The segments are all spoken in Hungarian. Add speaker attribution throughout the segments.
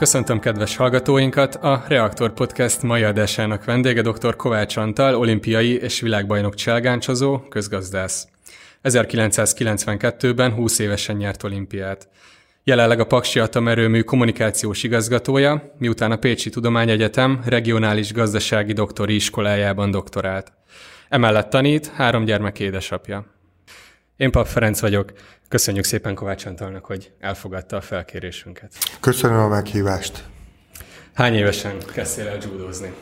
Speaker 1: Köszöntöm kedves hallgatóinkat! A Reaktor Podcast mai adásának vendége dr. Kovács Antal, olimpiai és világbajnok cselgáncsozó, közgazdász. 1992-ben 20 évesen nyert olimpiát. Jelenleg a Paksi Atomerőmű kommunikációs igazgatója, miután a Pécsi Tudományegyetem regionális gazdasági doktori iskolájában doktorált. Emellett tanít, három gyermek édesapja. Én Pap Ferenc vagyok. Köszönjük szépen Kovács Antalnak, hogy elfogadta a felkérésünket.
Speaker 2: Köszönöm a meghívást.
Speaker 1: Hány évesen kezdtél el judózni?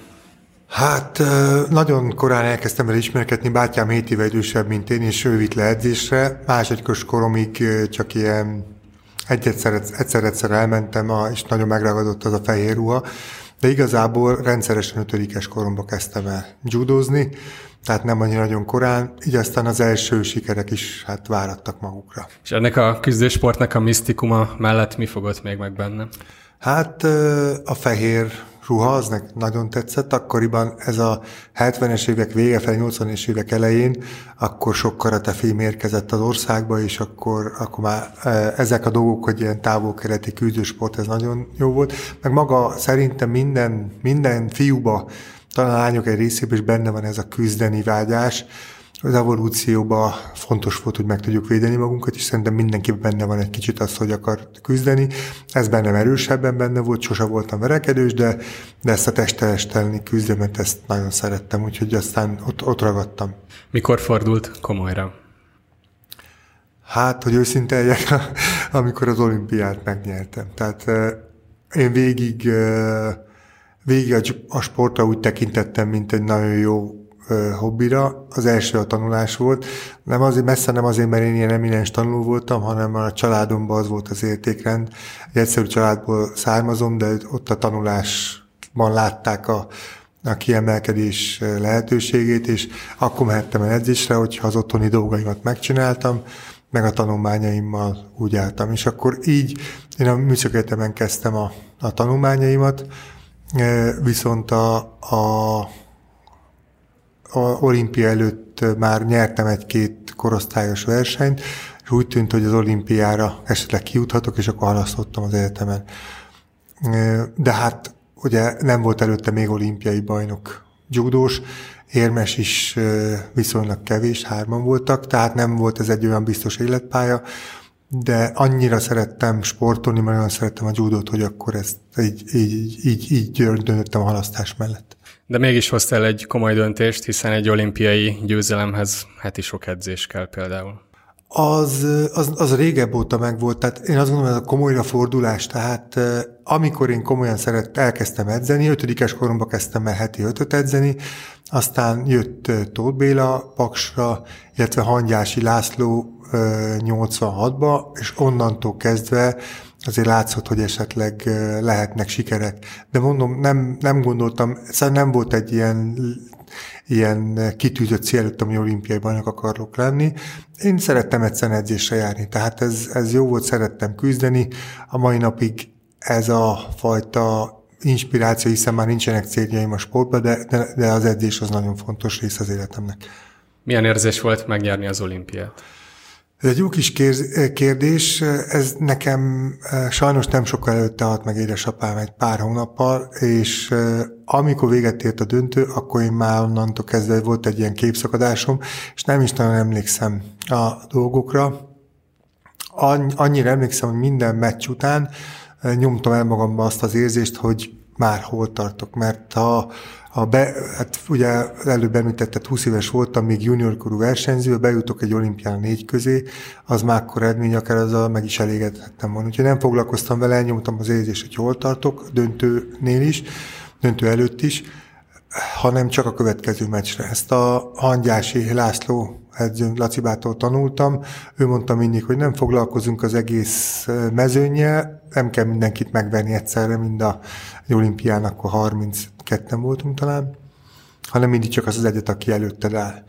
Speaker 2: Hát nagyon korán elkezdtem el ismerkedni, bátyám 7 éve idősebb, mint én, és ő vitt le edzésre. Másodikos koromig csak ilyen egyszer-egyszer elmentem, és nagyon megragadott az a fehér ruha, de igazából rendszeresen ötödikes koromba kezdtem el judozni, tehát nem annyira nagyon korán, így aztán az első sikerek is hát várattak magukra.
Speaker 1: És ennek a küzdősportnak a misztikuma mellett mi fogott még meg benne?
Speaker 2: Hát a fehér ruha, az nagyon tetszett. Akkoriban ez a 70-es évek vége felé, 80-es évek elején, akkor sok karatefilm érkezett az országba, és akkor, akkor már ezek a dolgok, hogy ilyen távol-keleti küzdősport, ez nagyon jó volt. Meg maga szerintem minden, minden fiúba talán a lányok egy részében is benne van ez a küzdeni vágyás. Az evolúcióban fontos volt, hogy meg tudjuk védeni magunkat, és szerintem mindenki benne van egy kicsit az, hogy akar küzdeni. Ez bennem erősebben benne volt, sose voltam verekedős, de, de ezt a testtelestelni küzdemet, ezt nagyon szerettem, úgyhogy aztán ott, ott ragadtam.
Speaker 1: Mikor fordult komolyra?
Speaker 2: Hát, hogy őszinte legyek, amikor az olimpiát megnyertem. Tehát én végig végig a, a sportra úgy tekintettem, mint egy nagyon jó ö, hobbira. Az első a tanulás volt. Nem azért, messze nem azért, mert én ilyen eminens tanuló voltam, hanem a családomban az volt az értékrend. Egy egyszerű családból származom, de ott a tanulásban látták a, a kiemelkedés lehetőségét, és akkor mehettem el edzésre, hogyha az otthoni dolgaimat megcsináltam, meg a tanulmányaimmal úgy álltam. És akkor így én a műszakegyetemen kezdtem a, a tanulmányaimat, viszont a, a, a olimpia előtt már nyertem egy-két korosztályos versenyt, és úgy tűnt, hogy az olimpiára esetleg kijuthatok, és akkor halasztottam az egyetemen. De hát ugye nem volt előtte még olimpiai bajnok judós, érmes is viszonylag kevés, hárman voltak, tehát nem volt ez egy olyan biztos életpálya, de annyira szerettem sportolni, mert olyan szerettem a judót, hogy akkor ezt így, így, így, így döntöttem a halasztás mellett.
Speaker 1: De mégis hoztál egy komoly döntést, hiszen egy olimpiai győzelemhez heti sok edzés kell például.
Speaker 2: Az, az, az régebb óta megvolt, tehát én azt gondolom, ez a komolyra fordulás, tehát amikor én komolyan szeret, elkezdtem edzeni, ötödikes koromban kezdtem el heti ötöt edzeni, aztán jött Tóth Béla Paksra, illetve Hangyási László 86-ba, és onnantól kezdve azért látszott, hogy esetleg lehetnek sikerek. De mondom, nem, nem gondoltam, szóval nem volt egy ilyen, ilyen kitűzött cél előtt, ami olimpiai bajnok akarok lenni. Én szerettem egyszerűen edzésre járni, tehát ez, ez jó volt, szerettem küzdeni. A mai napig ez a fajta inspiráció, hiszen már nincsenek céljaim a sportban, de, de, de az edzés az nagyon fontos rész az életemnek.
Speaker 1: Milyen érzés volt megnyerni az olimpiát?
Speaker 2: Ez egy jó kis kérdés. Ez nekem sajnos nem sokkal előtte halt meg édesapám egy pár hónappal, és amikor véget ért a döntő, akkor én már onnantól kezdve volt egy ilyen képszakadásom, és nem is nagyon emlékszem a dolgokra. Annyira emlékszem, hogy minden meccs után nyomtam el magamba azt az érzést, hogy már hol tartok, mert ha a be, hát ugye előbb említetted, 20 éves voltam, még juniorkorú versenyző, bejutok egy olimpián négy közé, az már akkor eredmény, akár azzal meg is elégedhettem volna. Úgyhogy nem foglalkoztam vele, elnyomtam az érzést, hogy hol tartok, döntőnél is, döntő előtt is, hanem csak a következő meccsre. Ezt a Hangyási László edzőn Lacibától tanultam. Ő mondta mindig, hogy nem foglalkozunk az egész mezőnyel, nem kell mindenkit megvenni egyszerre, mind a olimpián, akkor 32-en voltunk talán, hanem mindig csak az az egyet, aki előtted áll.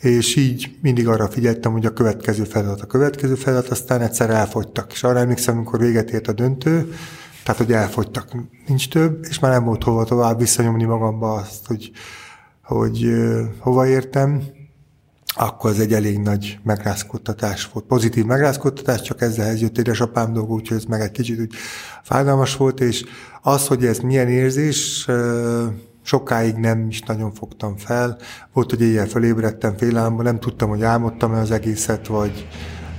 Speaker 2: És így mindig arra figyeltem, hogy a következő feladat, a következő feladat, aztán egyszer elfogytak. És arra emlékszem, amikor véget ért a döntő, tehát, hogy elfogytak, nincs több, és már nem volt hova tovább visszanyomni magamba azt, hogy, hogy hova értem, akkor ez egy elég nagy megrázkódtatás volt. Pozitív megrázkódtatás, csak ezzel jött édesapám dolga, úgyhogy ez meg egy kicsit úgy fájdalmas volt, és az, hogy ez milyen érzés, sokáig nem is nagyon fogtam fel. Volt, hogy éjjel felébredtem félelmben, nem tudtam, hogy álmodtam-e az egészet, vagy,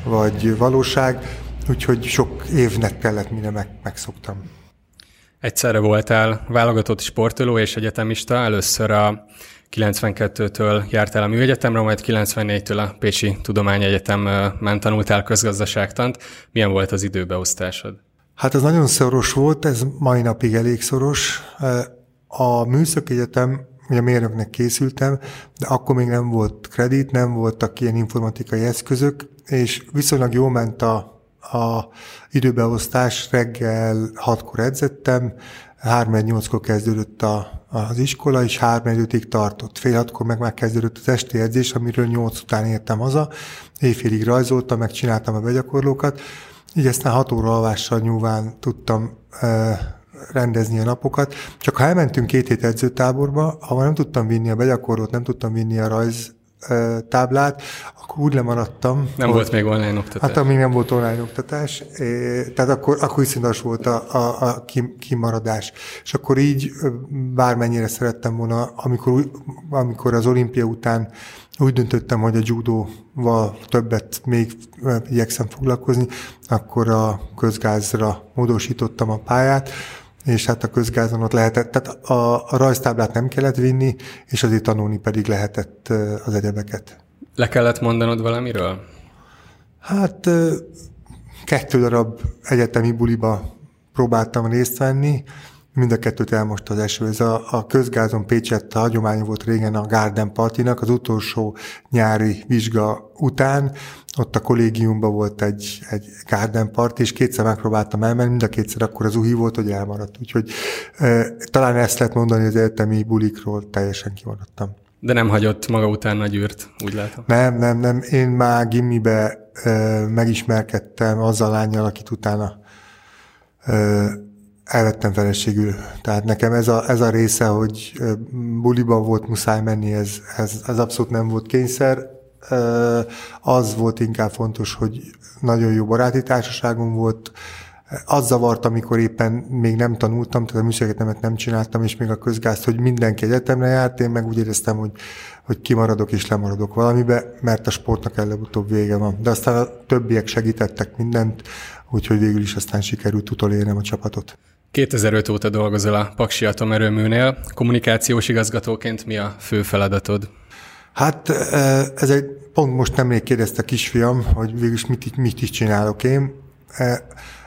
Speaker 2: vagy valóság, úgyhogy sok évnek kellett, mire meg, megszoktam.
Speaker 1: Egyszerre voltál válogatott sportoló és egyetemista, először a 92-től jártál a műegyetemre, majd 94-től a Pécsi Tudományegyetemen tanultál közgazdaságtant. Milyen volt az időbeosztásod?
Speaker 2: Hát ez nagyon szoros volt, ez mai napig elég szoros. A Műszaki Egyetem, ugye mérnöknek készültem, de akkor még nem volt kredit, nem voltak ilyen informatikai eszközök, és viszonylag jól ment a, a időbeosztás, reggel hatkor edzettem, 3-8-kor kezdődött a, az iskola, és 3 ig tartott. Fél hatkor meg már kezdődött az esti edzés, amiről 8 után értem haza, éjfélig rajzoltam, meg csináltam a begyakorlókat, így aztán 6 óra alvással nyúlván tudtam e, rendezni a napokat. Csak ha elmentünk két hét edzőtáborba, ahol nem tudtam vinni a begyakorlót, nem tudtam vinni a rajz táblát, akkor úgy lemaradtam.
Speaker 1: Nem hogy, volt még online oktatás.
Speaker 2: Hát amíg nem volt online oktatás, tehát akkor, akkor iszonyatos volt a, a, a kimaradás. És akkor így bármennyire szerettem volna, amikor, amikor az olimpia után úgy döntöttem, hogy a judóval többet még igyekszem foglalkozni, akkor a közgázra módosítottam a pályát, és hát a közgázon ott lehetett, tehát a, a rajztáblát nem kellett vinni, és azért tanulni pedig lehetett az egyebeket.
Speaker 1: Le kellett mondanod valamiről?
Speaker 2: Hát kettő darab egyetemi buliba próbáltam részt venni, mind a kettőt elmost az eső. Ez a, a közgázon Pécsett a hagyomány volt régen a Garden Partinak, az utolsó nyári vizsga után, ott a kollégiumban volt egy, egy Garden Party, és kétszer megpróbáltam elmenni, mind a kétszer akkor az uhi volt, hogy elmaradt. Úgyhogy e, talán ezt lehet mondani, az egyetemi bulikról teljesen kimaradtam.
Speaker 1: De nem hagyott maga után nagy űrt, úgy látom.
Speaker 2: Nem, nem, nem. Én már gimmibe e, megismerkedtem azzal a lányjal, akit utána e, elvettem feleségül. Tehát nekem ez a, ez a része, hogy buliban volt muszáj menni, ez, ez, ez abszolút nem volt kényszer. Az volt inkább fontos, hogy nagyon jó baráti társaságom volt, az zavart, amikor éppen még nem tanultam, tehát a műszegyetemet nem csináltam, és még a közgázt, hogy mindenki egyetemre járt, én meg úgy éreztem, hogy, hogy kimaradok és lemaradok valamibe, mert a sportnak előbb-utóbb vége van. De aztán a többiek segítettek mindent, úgyhogy végül is aztán sikerült utolérnem a csapatot.
Speaker 1: 2005 óta dolgozol a Paksi Atomerőműnél. Kommunikációs igazgatóként mi a fő feladatod?
Speaker 2: Hát ez egy, pont most nemrég kérdezte a kisfiam, hogy végülis mit, mit is csinálok én.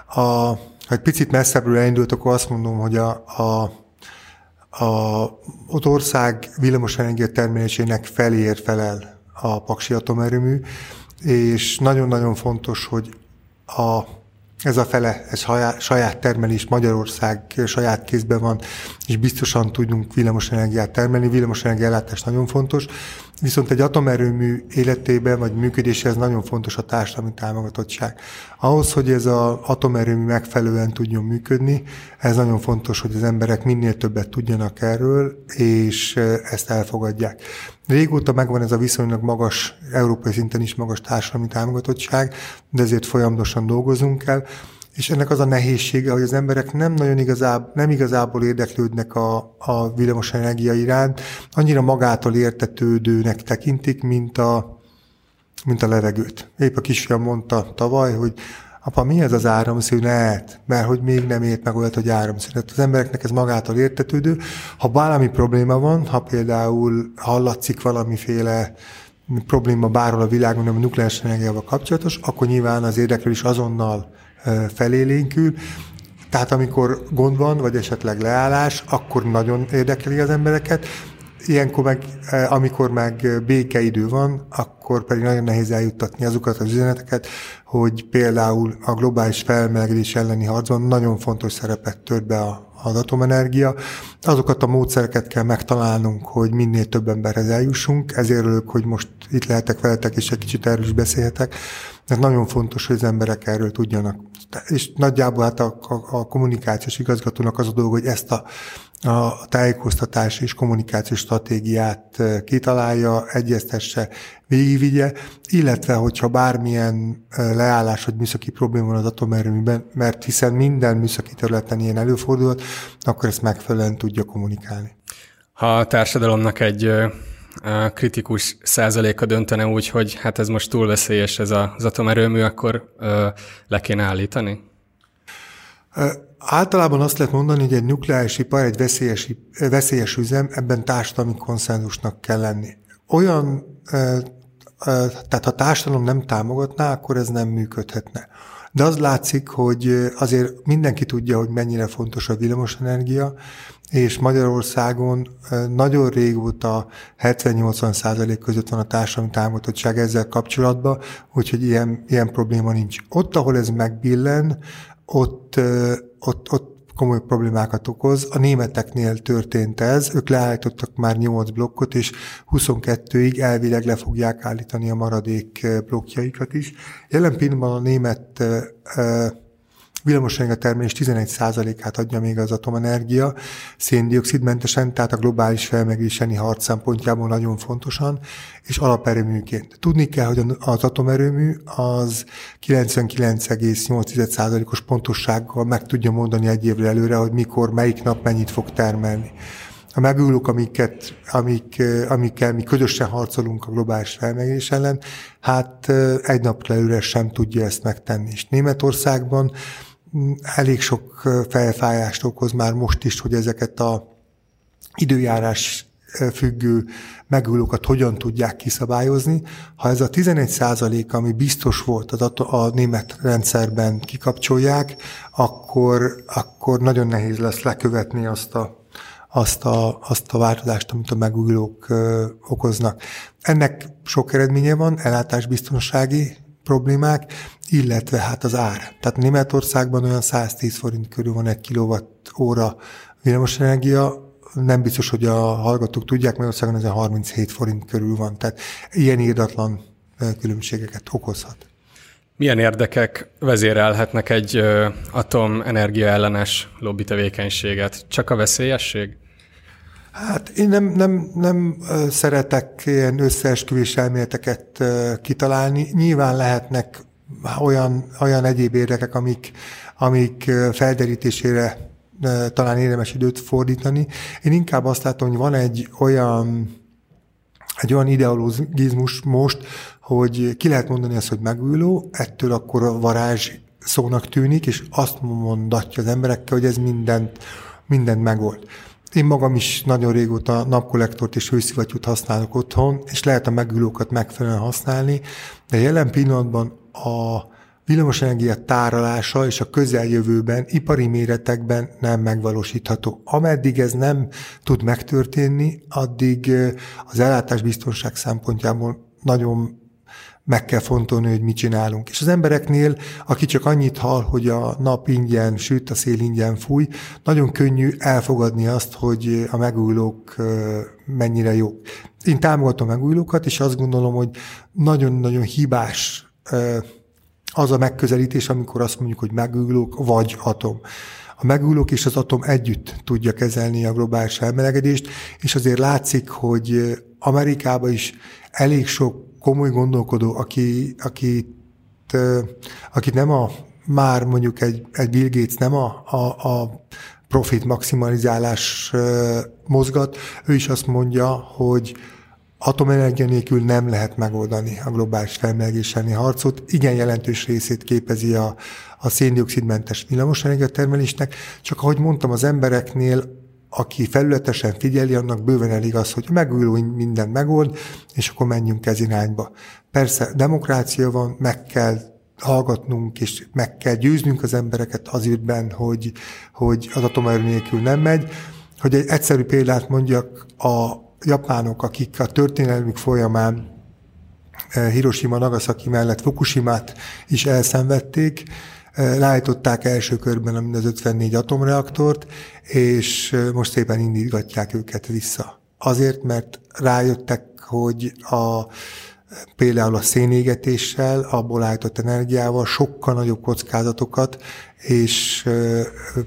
Speaker 2: A, ha egy picit messzebbről elindult, akkor azt mondom, hogy a, a a, az ország villamosenergia termelésének felér felel a Paksi atomerőmű, és nagyon-nagyon fontos, hogy a ez a fele, ez saját termelés, Magyarország saját kézben van, és biztosan tudunk villamosenergiát termelni. Villamosenergia ellátás nagyon fontos, viszont egy atomerőmű életében vagy működéshez nagyon fontos a társadalmi támogatottság. Ahhoz, hogy ez az atomerőmű megfelelően tudjon működni, ez nagyon fontos, hogy az emberek minél többet tudjanak erről, és ezt elfogadják. Régóta megvan ez a viszonylag magas, európai szinten is magas társadalmi támogatottság, de ezért folyamatosan dolgozunk el, és ennek az a nehézsége, hogy az emberek nem nagyon igazából, nem igazából érdeklődnek a, a villamosenergia iránt, annyira magától értetődőnek tekintik, mint a, mint a levegőt. Épp a kisfiam mondta tavaly, hogy apa, mi ez az áramszünet? Mert hogy még nem ért meg olyat, hogy áramszünet. Az embereknek ez magától értetődő. Ha valami probléma van, ha például hallatszik valamiféle probléma bárhol a világon, ami nukleáris energiával kapcsolatos, akkor nyilván az érdeklődés azonnal felélénkül, tehát amikor gond van, vagy esetleg leállás, akkor nagyon érdekli az embereket, Ilyenkor meg, amikor meg békeidő van, akkor pedig nagyon nehéz eljuttatni azokat az üzeneteket, hogy például a globális felmelegedés elleni harcban nagyon fontos szerepet tört be a, az atomenergia. Azokat a módszereket kell megtalálnunk, hogy minél több emberhez eljussunk, ezért örülök, hogy most itt lehetek veletek, és egy kicsit erről is beszélhetek, mert nagyon fontos, hogy az emberek erről tudjanak. És nagyjából hát a, a, a kommunikációs igazgatónak az a dolog, hogy ezt a, a tájékoztatás és kommunikációs stratégiát kitalálja, egyeztesse, végigvigye, illetve hogyha bármilyen leállás vagy műszaki probléma van az atomerőműben, mert hiszen minden műszaki területen ilyen előfordulhat, akkor ezt megfelelően tudja kommunikálni.
Speaker 1: Ha a társadalomnak egy kritikus százaléka döntene úgy, hogy hát ez most túl veszélyes ez az atomerőmű, akkor le kéne állítani?
Speaker 2: Általában azt lehet mondani, hogy egy nukleáris ipar, egy veszélyes, veszélyes üzem, ebben társadalmi konszenzusnak kell lenni. Olyan, tehát ha társadalom nem támogatná, akkor ez nem működhetne. De az látszik, hogy azért mindenki tudja, hogy mennyire fontos a villamosenergia, és Magyarországon nagyon régóta 70-80 százalék között van a társadalmi támogatottság ezzel kapcsolatban, úgyhogy ilyen, ilyen probléma nincs. Ott, ahol ez megbillen, ott, ott, ott komoly problémákat okoz. A németeknél történt ez, ők leállítottak már 8 blokkot, és 22-ig elvileg le fogják állítani a maradék blokkjaikat is. Jelen pillanatban a német villamosenergia termelés 11%-át adja még az atomenergia, széndiokszidmentesen, tehát a globális felmegéseni harc szempontjából nagyon fontosan, és alaperőműként. Tudni kell, hogy az atomerőmű az 99,8%-os pontossággal meg tudja mondani egy évre előre, hogy mikor, melyik nap mennyit fog termelni a megújulók, amiket, amik, amikkel mi közösen harcolunk a globális felmegés ellen, hát egy napra előre sem tudja ezt megtenni. És Németországban elég sok fejfájást okoz már most is, hogy ezeket a időjárás függő megújulókat hogyan tudják kiszabályozni. Ha ez a 11 százalék, ami biztos volt az a német rendszerben kikapcsolják, akkor, akkor nagyon nehéz lesz lekövetni azt a, azt a, azt a változást, amit a megújulók ö, okoznak. Ennek sok eredménye van, ellátásbiztonsági problémák, illetve hát az ár. Tehát Németországban olyan 110 forint körül van egy kilowatt óra villamosenergia, nem biztos, hogy a hallgatók tudják, Magyarországon ez a 37 forint körül van. Tehát ilyen írdatlan különbségeket okozhat.
Speaker 1: Milyen érdekek vezérelhetnek egy atomenergia ellenes lobby tevékenységet? Csak a veszélyesség?
Speaker 2: Hát én nem, nem, nem szeretek ilyen összeesküvés elméleteket kitalálni. Nyilván lehetnek olyan, olyan egyéb érdekek, amik, amik felderítésére talán érdemes időt fordítani. Én inkább azt látom, hogy van egy olyan egy olyan ideológizmus most, hogy ki lehet mondani azt, hogy megújuló, ettől akkor a varázs szónak tűnik, és azt mondatja az emberekkel, hogy ez mindent, mindent megold. Én magam is nagyon régóta napkollektort és hőszivattyút használok otthon, és lehet a megülőket megfelelően használni, de jelen pillanatban a villamosenergia tárolása és a közeljövőben, ipari méretekben nem megvalósítható. Ameddig ez nem tud megtörténni, addig az ellátásbiztonság szempontjából nagyon meg kell fontolni, hogy mit csinálunk. És az embereknél, aki csak annyit hall, hogy a nap ingyen süt, a szél ingyen fúj, nagyon könnyű elfogadni azt, hogy a megújulók mennyire jók. Én támogatom megújulókat, és azt gondolom, hogy nagyon-nagyon hibás az a megközelítés, amikor azt mondjuk, hogy megújulók vagy atom. A megújulók és az atom együtt tudja kezelni a globális felmelegedést, és azért látszik, hogy Amerikában is elég sok komoly gondolkodó, aki, aki akit nem a, már mondjuk egy, egy Bill Gates nem a, a, a profit maximalizálás mozgat, ő is azt mondja, hogy atomenergia nélkül nem lehet megoldani a globális felmelegés elleni harcot. Igen jelentős részét képezi a, a széndiokszidmentes villamosenergia termelésnek, csak ahogy mondtam, az embereknél aki felületesen figyeli, annak bőven elég az, hogy megújuló mindent megold, és akkor menjünk ez irányba. Persze demokrácia van, meg kell hallgatnunk, és meg kell győznünk az embereket az ügyben, hogy, hogy az atomerő nélkül nem megy. Hogy egy egyszerű példát mondjak, a japánok, akik a történelmük folyamán eh, Hiroshima, Nagasaki mellett Fukushimát is elszenvedték, Leállították első körben mind az 54 atomreaktort, és most szépen indítgatják őket vissza. Azért, mert rájöttek, hogy a, például a szénégetéssel, abból állított energiával sokkal nagyobb kockázatokat és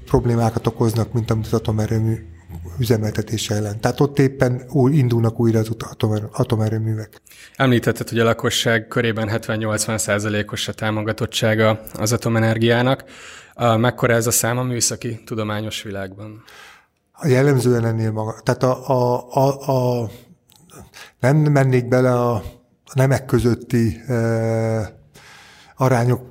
Speaker 2: problémákat okoznak, mint amit az atomerőmű üzemeltetése ellen. Tehát ott éppen új, indulnak újra az atomerőművek.
Speaker 1: Említetted, hogy a lakosság körében 70-80 százalékos a támogatottsága az atomenergiának. Mekkora ez a szám a műszaki tudományos világban?
Speaker 2: A jellemzően ennél maga. Tehát a, a, a, a nem mennék bele a, a nemek közötti e, arányok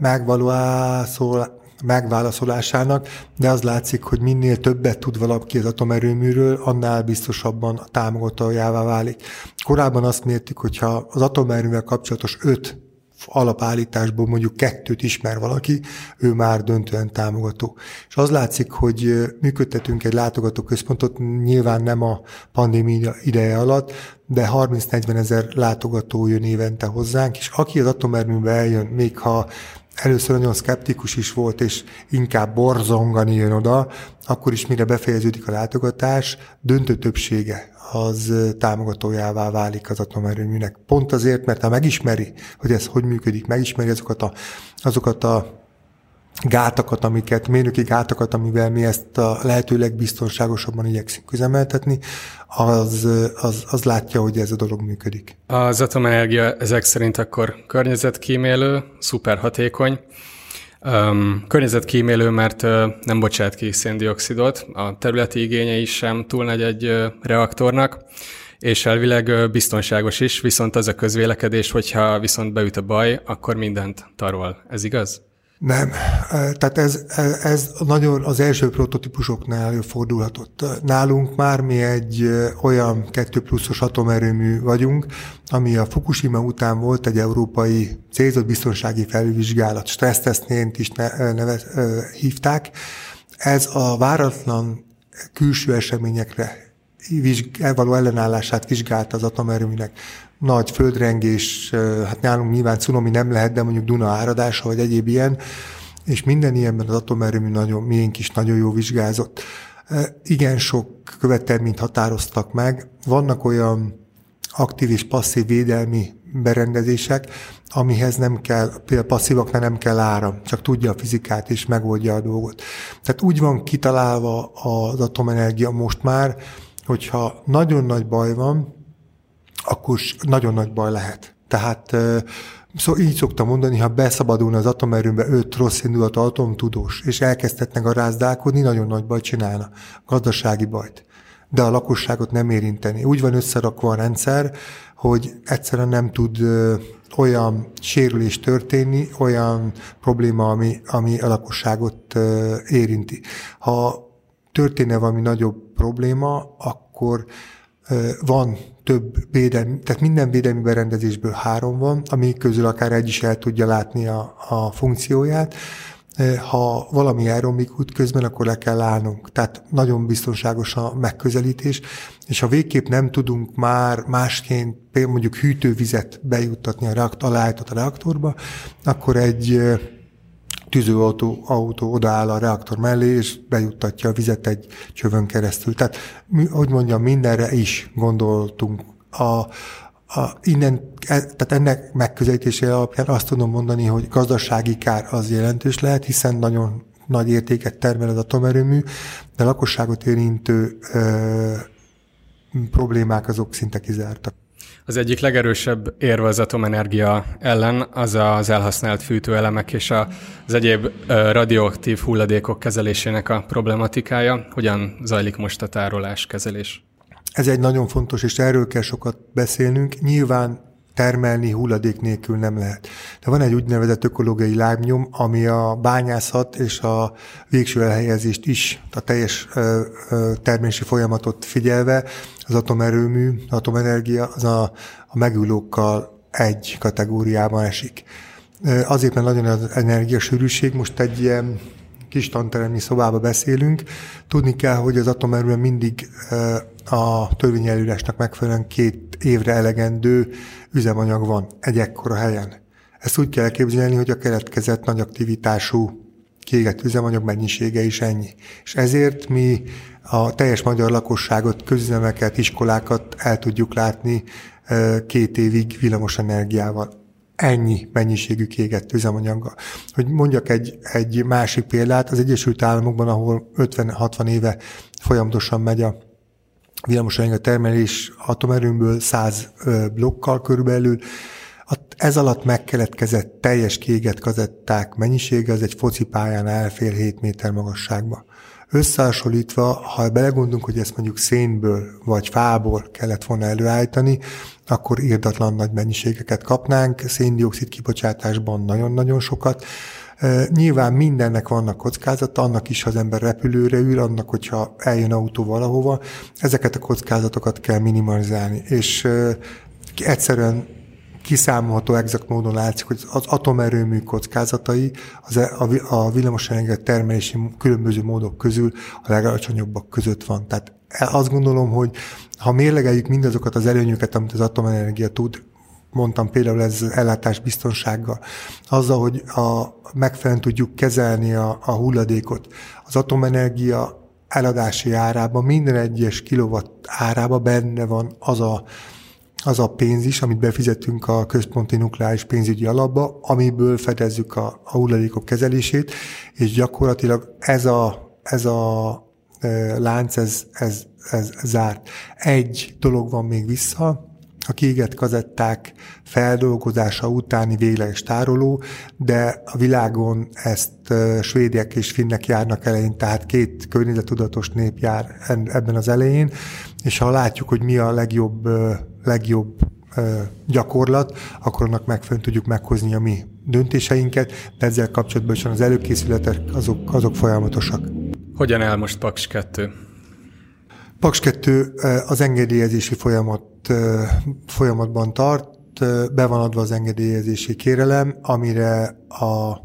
Speaker 2: megvalósul, megválaszolásának, de az látszik, hogy minél többet tud valaki az atomerőműről, annál biztosabban a támogatójává válik. Korábban azt mértük, hogyha az atomerőművel kapcsolatos öt alapállításból mondjuk kettőt ismer valaki, ő már döntően támogató. És az látszik, hogy működtetünk egy látogatóközpontot, nyilván nem a pandémia ideje alatt, de 30-40 ezer látogató jön évente hozzánk, és aki az atomerőműbe eljön, még ha először nagyon szkeptikus is volt, és inkább borzongani jön oda, akkor is mire befejeződik a látogatás, döntő többsége az támogatójává válik az atomerőműnek. Pont azért, mert ha megismeri, hogy ez hogy működik, megismeri azokat a, azokat a gátakat, amiket, mérnöki gátakat, amivel mi ezt a lehető legbiztonságosabban igyekszünk üzemeltetni, az, az, az látja, hogy ez a dolog működik.
Speaker 1: Az atomenergia ezek szerint akkor környezetkímélő, szuper hatékony, Um, környezetkímélő, mert uh, nem bocsát ki széndiokszidot, a területi igényei sem túl nagy egy uh, reaktornak, és elvileg uh, biztonságos is, viszont az a közvélekedés, hogyha viszont beüt a baj, akkor mindent tarol. Ez igaz?
Speaker 2: Nem. Tehát ez, ez nagyon az első prototípusoknál előfordulhatott. Nálunk már mi egy olyan 2 pluszos atomerőmű vagyunk, ami a Fukushima után volt egy európai célzott biztonsági felvizsgálat, stressztesztnént is neve, hívták. Ez a váratlan külső eseményekre való ellenállását vizsgálta az atomerőműnek nagy földrengés, hát nálunk nyilván cunami nem lehet, de mondjuk Duna áradása, vagy egyéb ilyen, és minden ilyenben az atomerőmű nagyon, miénk is nagyon jó vizsgázott. Igen sok követelményt határoztak meg. Vannak olyan aktív és passzív védelmi berendezések, amihez nem kell, például passzívaknál nem kell áram, csak tudja a fizikát és megoldja a dolgot. Tehát úgy van kitalálva az atomenergia most már, hogyha nagyon nagy baj van, akkor nagyon nagy baj lehet. Tehát Szóval így szoktam mondani, ha beszabadulna az atomerőmbe öt rossz indulatú atomtudós, és elkezdhetnek a rázdálkodni, nagyon nagy baj csinálna, gazdasági bajt. De a lakosságot nem érinteni. Úgy van összerakva a rendszer, hogy egyszerűen nem tud olyan sérülés történni, olyan probléma, ami, ami a lakosságot érinti. Ha történne valami nagyobb probléma, akkor van több védelmi, tehát minden védelmi berendezésből három van, ami közül akár egy is el tudja látni a, a funkcióját. Ha valami elromlik útközben, akkor le kell állnunk. Tehát nagyon biztonságos a megközelítés, és ha végképp nem tudunk már másként például mondjuk hűtővizet bejuttatni a, reaktor, a reaktorba, akkor egy tűzőautó autó odaáll a reaktor mellé, és bejuttatja a vizet egy csövön keresztül. Tehát, hogy mondjam, mindenre is gondoltunk. A, a, innen, e, tehát ennek megközelítése alapján azt tudom mondani, hogy gazdasági kár az jelentős lehet, hiszen nagyon nagy értéket termel az atomerőmű, de lakosságot érintő ö, problémák azok szinte kizártak.
Speaker 1: Az egyik legerősebb érve az atomenergia ellen az az elhasznált fűtőelemek és az egyéb radioaktív hulladékok kezelésének a problematikája. Hogyan zajlik most a tárolás, kezelés?
Speaker 2: Ez egy nagyon fontos, és erről kell sokat beszélnünk. Nyilván termelni hulladék nélkül nem lehet. De van egy úgynevezett ökológiai lábnyom, ami a bányászat és a végső elhelyezést is, a teljes termési folyamatot figyelve, az atomerőmű, atomenergia az a, a megülókkal egy kategóriában esik. Azért, mert nagyon az energiasűrűség, most egy ilyen kis tanteremi szobába beszélünk, tudni kell, hogy az atomerőben mindig a törvényelőrásnak megfelelően két évre elegendő üzemanyag van egy ekkora helyen. Ezt úgy kell elképzelni, hogy a keletkezett nagy aktivitású kiégett üzemanyag mennyisége is ennyi. És ezért mi a teljes magyar lakosságot, közüzemeket, iskolákat el tudjuk látni két évig villamos energiával. Ennyi mennyiségű kiégett üzemanyaggal. Hogy mondjak egy, egy másik példát, az Egyesült Államokban, ahol 50-60 éve folyamatosan megy a villamosanyag termelés atomerőmből 100 blokkal körülbelül, ez alatt megkeletkezett teljes kiégett kazetták mennyisége az egy focipályán elfér 7 méter magasságba. Összehasonlítva, ha belegondolunk, hogy ezt mondjuk szénből vagy fából kellett volna előállítani, akkor írdatlan nagy mennyiségeket kapnánk, széndiokszid kibocsátásban nagyon-nagyon sokat. Nyilván mindennek vannak kockázata, annak is, ha az ember repülőre ül, annak, hogyha eljön autó valahova, ezeket a kockázatokat kell minimalizálni, és egyszerűen kiszámolható, exakt módon látszik, hogy az atomerőmű kockázatai az e- a, villamosenergia termelési különböző módok közül a legalacsonyabbak között van. Tehát azt gondolom, hogy ha mérlegeljük mindazokat az előnyöket, amit az atomenergia tud, mondtam például ez az ellátás biztonsággal, azzal, hogy a, megfelelően tudjuk kezelni a, a hulladékot. Az atomenergia eladási árában, minden egyes kilowatt árában benne van az a az a pénz is, amit befizetünk a központi nukleáris pénzügyi alapba, amiből fedezzük a, a hulladékok kezelését, és gyakorlatilag ez a, ez a e, lánc, ez, ez, ez zárt. Egy dolog van még vissza, a kiégett kazetták feldolgozása utáni végleges tároló, de a világon ezt svédek és finnek járnak elején, tehát két környezetudatos nép jár ebben az elején, és ha látjuk, hogy mi a legjobb, legjobb gyakorlat, akkor annak megfelelően tudjuk meghozni a mi döntéseinket, de ezzel kapcsolatban is az előkészületek azok, azok folyamatosak.
Speaker 1: Hogyan áll most Paks 2?
Speaker 2: Paks 2 az engedélyezési folyamat, folyamatban tart, be van adva az engedélyezési kérelem, amire a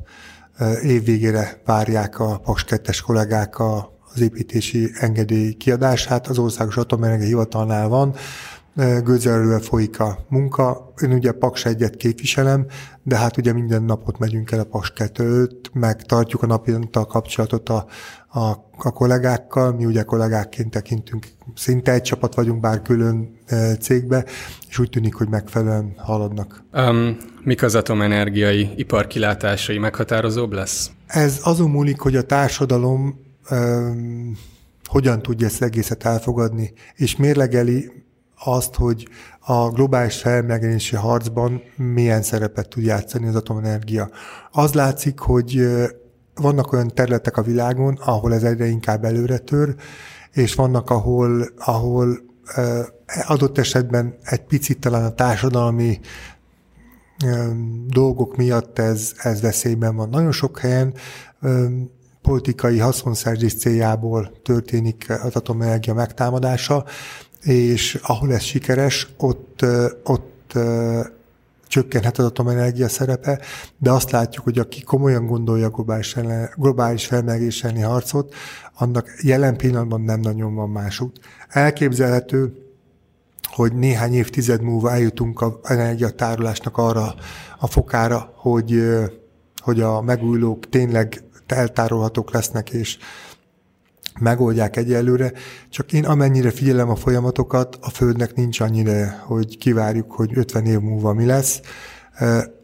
Speaker 2: év végére várják a Paks 2-es kollégák az építési engedély kiadását. Az Országos Atomenergia Hivatalnál van, gőzerővel folyik a munka. Én ugye Paks egyet képviselem, de hát ugye minden napot megyünk el a Paks 2 meg tartjuk a napi kapcsolatot a, a, a kollégákkal. Mi ugye kollégákként tekintünk, szinte egy csapat vagyunk, bár külön cégbe, és úgy tűnik, hogy megfelelően haladnak.
Speaker 1: Um, mik az atomenergiai ipar kilátásai meghatározóbb lesz?
Speaker 2: Ez azon múlik, hogy a társadalom um, hogyan tudja ezt egészet elfogadni, és mérlegeli azt, hogy a globális felmelegedési harcban milyen szerepet tud játszani az atomenergia. Az látszik, hogy vannak olyan területek a világon, ahol ez egyre inkább előre tör, és vannak, ahol, ahol adott esetben egy picit talán a társadalmi dolgok miatt ez, ez veszélyben van. Nagyon sok helyen politikai haszonszerzés céljából történik az atomenergia megtámadása, és ahol ez sikeres, ott, ott csökkenhet az atomenergia szerepe, de azt látjuk, hogy aki komolyan gondolja globális, ellen, globális felmelegés elleni harcot, annak jelen pillanatban nem nagyon van másút. Elképzelhető, hogy néhány évtized múlva eljutunk a energiatárolásnak arra a fokára, hogy, hogy a megújulók tényleg eltárolhatók lesznek, és megoldják egyelőre, csak én amennyire figyelem a folyamatokat, a Földnek nincs annyira, hogy kivárjuk, hogy 50 év múlva mi lesz.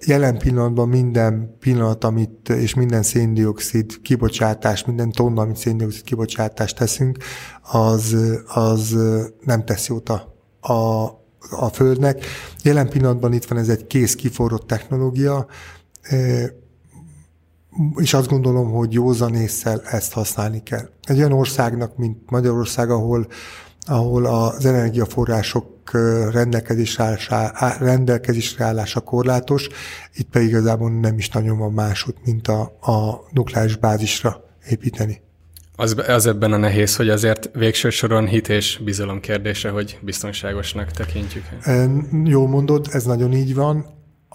Speaker 2: Jelen pillanatban minden pillanat, amit, és minden széndiokszid kibocsátás, minden tonna, amit széndiokszid kibocsátást teszünk, az, az nem tesz jót a, a, a Földnek. Jelen pillanatban itt van ez egy kész kiforrott technológia, és azt gondolom, hogy józan észsel ezt használni kell. Egy olyan országnak, mint Magyarország, ahol, ahol az energiaforrások rendelkezésre állása, rendelkezésre állása korlátos, itt pedig igazából nem is nagyon van másút, mint a, a nukleáris bázisra építeni.
Speaker 1: Az, az ebben a nehéz, hogy azért végső soron hit és bizalom kérdése, hogy biztonságosnak tekintjük.
Speaker 2: Jó mondod, ez nagyon így van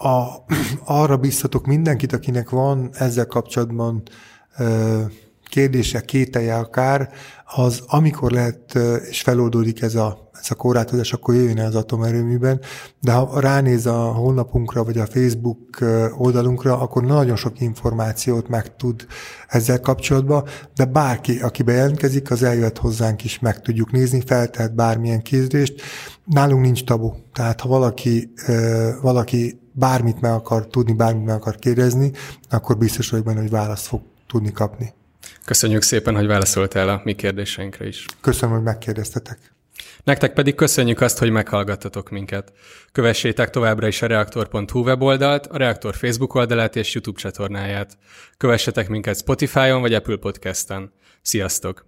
Speaker 2: a, arra biztatok mindenkit, akinek van ezzel kapcsolatban kérdése, kételje akár, az amikor lehet és feloldódik ez a, ez a korlátozás, akkor jöjjön el az atomerőműben, de ha ránéz a honlapunkra, vagy a Facebook oldalunkra, akkor nagyon sok információt meg tud ezzel kapcsolatban, de bárki, aki bejelentkezik, az eljöhet hozzánk is, meg tudjuk nézni, feltehet bármilyen kérdést. Nálunk nincs tabu, tehát ha valaki, valaki bármit meg akar tudni, bármit meg akar kérdezni, akkor biztos vagyok benne, hogy választ fog tudni kapni.
Speaker 1: Köszönjük szépen, hogy válaszoltál a mi kérdéseinkre is.
Speaker 2: Köszönöm, hogy megkérdeztetek.
Speaker 1: Nektek pedig köszönjük azt, hogy meghallgattatok minket. Kövessétek továbbra is a reaktor.hu weboldalt, a Reaktor Facebook oldalát és YouTube csatornáját. Kövessetek minket Spotify-on vagy Apple Podcast-en. Sziasztok!